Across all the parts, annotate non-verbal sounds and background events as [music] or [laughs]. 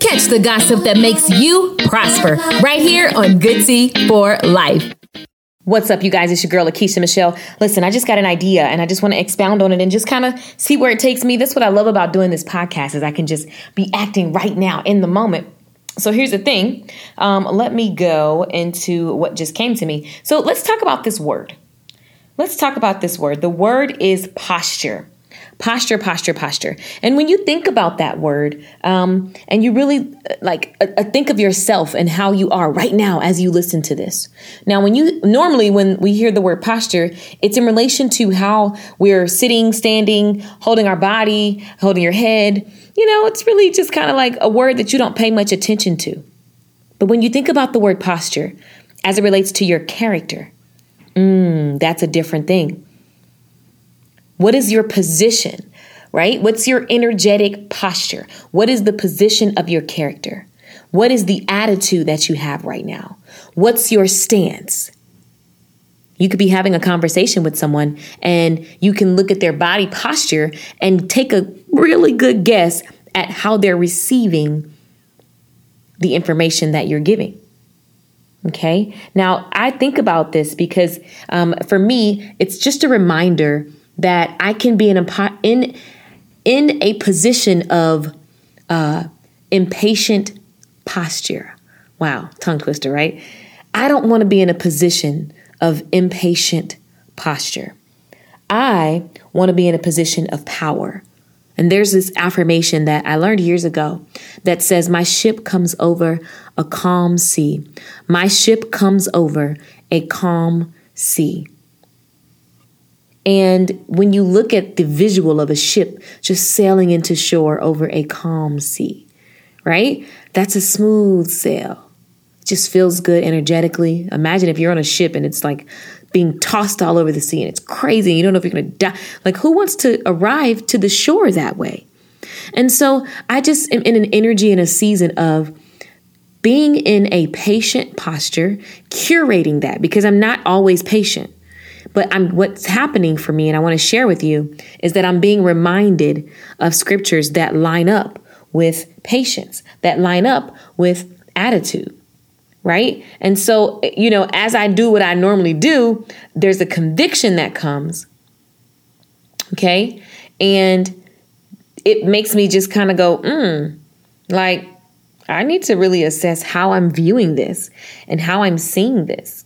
Catch the gossip that makes you prosper right here on Good Tea for Life. What's up, you guys? It's your girl, Lakeisha Michelle. Listen, I just got an idea and I just want to expound on it and just kind of see where it takes me. That's what I love about doing this podcast is I can just be acting right now in the moment. So here's the thing. Um, let me go into what just came to me. So let's talk about this word. Let's talk about this word. The word is posture. Posture, posture, posture. And when you think about that word, um, and you really like uh, uh, think of yourself and how you are right now as you listen to this. Now, when you normally when we hear the word posture, it's in relation to how we're sitting, standing, holding our body, holding your head. You know, it's really just kind of like a word that you don't pay much attention to. But when you think about the word posture as it relates to your character, mm, that's a different thing. What is your position, right? What's your energetic posture? What is the position of your character? What is the attitude that you have right now? What's your stance? You could be having a conversation with someone and you can look at their body posture and take a really good guess at how they're receiving the information that you're giving. Okay. Now, I think about this because um, for me, it's just a reminder that I can be in a in in a position of uh, impatient posture. Wow, tongue twister, right? I don't want to be in a position of impatient posture. I want to be in a position of power. And there's this affirmation that I learned years ago that says, My ship comes over a calm sea. My ship comes over a calm sea. And when you look at the visual of a ship just sailing into shore over a calm sea, right? That's a smooth sail. It just feels good energetically. Imagine if you're on a ship and it's like being tossed all over the sea and it's crazy. You don't know if you're going to die. Like, who wants to arrive to the shore that way? And so I just am in an energy and a season of being in a patient posture, curating that because I'm not always patient. But I'm what's happening for me and I want to share with you is that I'm being reminded of scriptures that line up with patience, that line up with attitude. Right? And so, you know, as I do what I normally do, there's a conviction that comes. Okay? And it makes me just kind of go, mm, like, I need to really assess how I'm viewing this and how I'm seeing this.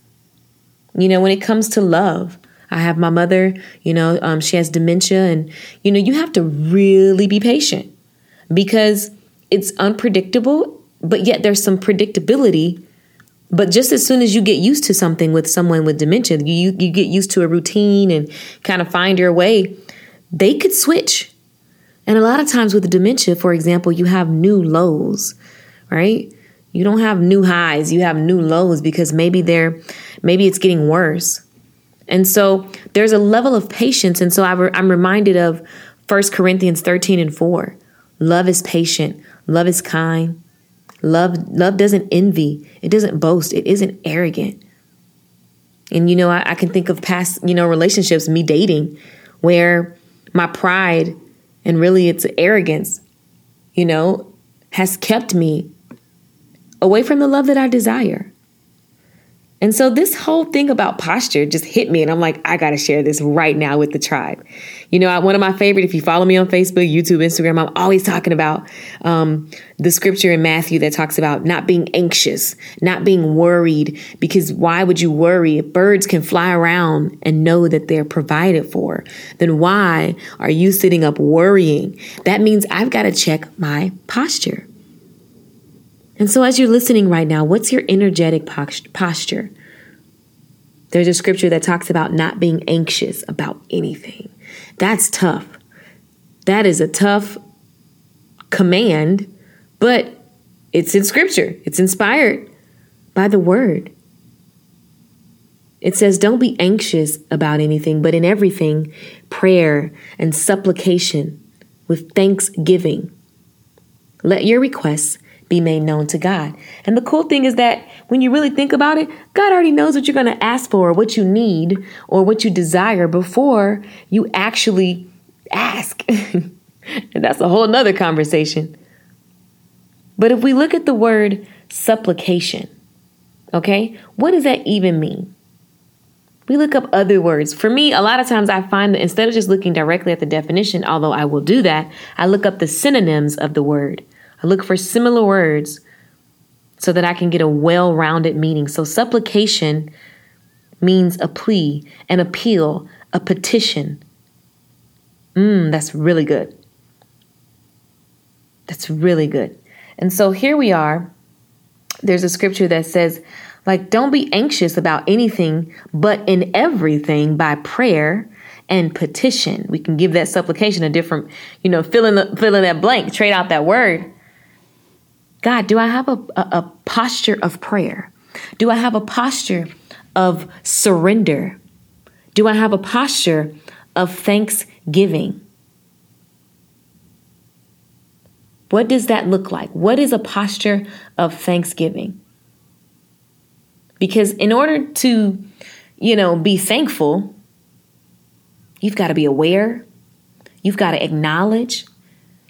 You know, when it comes to love, I have my mother, you know, um, she has dementia, and, you know, you have to really be patient because it's unpredictable, but yet there's some predictability. But just as soon as you get used to something with someone with dementia, you, you get used to a routine and kind of find your way, they could switch. And a lot of times with dementia, for example, you have new lows, right? You don't have new highs, you have new lows because maybe they're maybe it's getting worse. And so there's a level of patience. And so I'm reminded of 1 Corinthians 13 and 4. Love is patient, love is kind. Love love doesn't envy, it doesn't boast, it isn't arrogant. And you know, I, I can think of past, you know, relationships, me dating, where my pride and really it's arrogance, you know, has kept me away from the love that I desire. And so this whole thing about posture just hit me, and I'm like, I got to share this right now with the tribe. You know, one of my favorite, if you follow me on Facebook, YouTube, Instagram, I'm always talking about um, the scripture in Matthew that talks about not being anxious, not being worried, because why would you worry? If birds can fly around and know that they're provided for, then why are you sitting up worrying? That means I've got to check my posture. And so, as you're listening right now, what's your energetic posture? There's a scripture that talks about not being anxious about anything. That's tough. That is a tough command, but it's in scripture, it's inspired by the word. It says, Don't be anxious about anything, but in everything, prayer and supplication with thanksgiving. Let your requests be made known to God. And the cool thing is that when you really think about it, God already knows what you're going to ask for, what you need, or what you desire before you actually ask. [laughs] and that's a whole nother conversation. But if we look at the word supplication, okay, what does that even mean? We look up other words. For me, a lot of times I find that instead of just looking directly at the definition, although I will do that, I look up the synonyms of the word. I look for similar words so that I can get a well rounded meaning. So, supplication means a plea, an appeal, a petition. Mmm, that's really good. That's really good. And so here we are. There's a scripture that says, like, don't be anxious about anything, but in everything by prayer and petition. We can give that supplication a different, you know, fill in, the, fill in that blank, trade out that word. God, do I have a, a, a posture of prayer? Do I have a posture of surrender? Do I have a posture of thanksgiving? What does that look like? What is a posture of thanksgiving? Because in order to, you know, be thankful, you've got to be aware, you've got to acknowledge,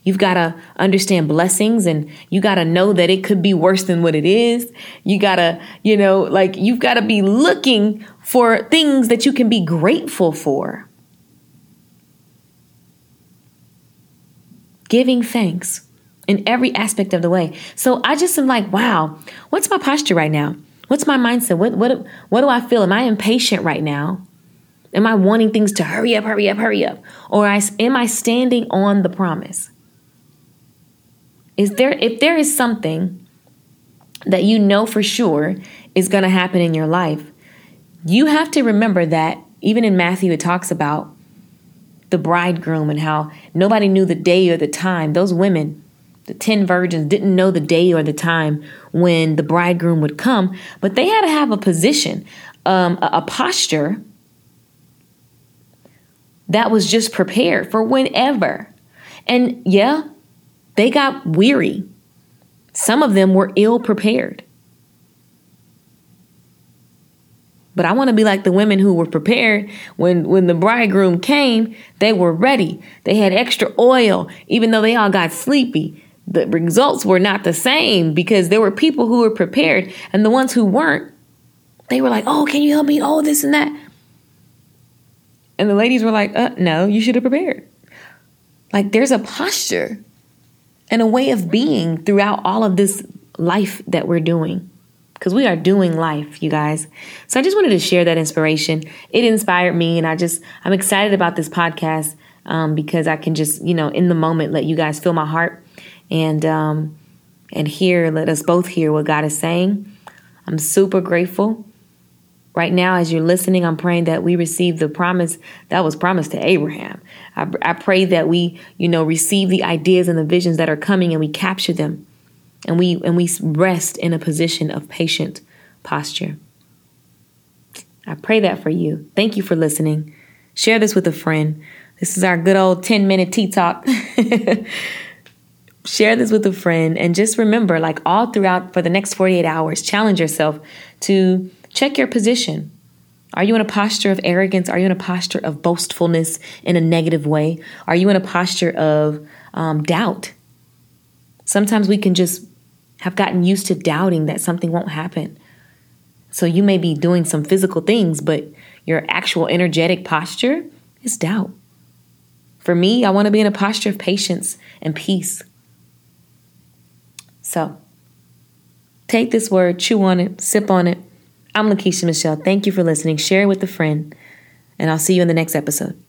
you've got to understand blessings, and you got to know that it could be worse than what it is. You got to, you know, like you've got to be looking for things that you can be grateful for. Giving thanks in every aspect of the way. So I just am like, wow, what's my posture right now? What's my mindset? What what what do I feel? Am I impatient right now? Am I wanting things to hurry up, hurry up, hurry up? Or I, am I standing on the promise? Is there if there is something that you know for sure is going to happen in your life, you have to remember that even in Matthew it talks about the bridegroom and how nobody knew the day or the time. Those women the 10 virgins didn't know the day or the time when the bridegroom would come, but they had to have a position, um, a, a posture that was just prepared for whenever. And yeah, they got weary. Some of them were ill prepared. But I want to be like the women who were prepared when when the bridegroom came, they were ready. They had extra oil even though they all got sleepy the results were not the same because there were people who were prepared and the ones who weren't, they were like, oh, can you help me? Oh, this and that. And the ladies were like, uh, no, you should have prepared. Like there's a posture and a way of being throughout all of this life that we're doing because we are doing life, you guys. So I just wanted to share that inspiration. It inspired me, and I just, I'm excited about this podcast um, because I can just, you know, in the moment let you guys feel my heart and um, and hear. Let us both hear what God is saying. I'm super grateful. Right now, as you're listening, I'm praying that we receive the promise that was promised to Abraham. I, I pray that we, you know, receive the ideas and the visions that are coming, and we capture them, and we and we rest in a position of patient posture. I pray that for you. Thank you for listening. Share this with a friend. This is our good old 10 minute tea talk. [laughs] share this with a friend and just remember like all throughout for the next 48 hours challenge yourself to check your position. Are you in a posture of arrogance? Are you in a posture of boastfulness in a negative way? Are you in a posture of um, doubt? Sometimes we can just have gotten used to doubting that something won't happen. So you may be doing some physical things but your actual energetic posture is doubt. For me i want to be in a posture of patience and peace. So take this word, chew on it, sip on it. I'm Lakeisha Michelle. Thank you for listening. Share it with a friend, and I'll see you in the next episode.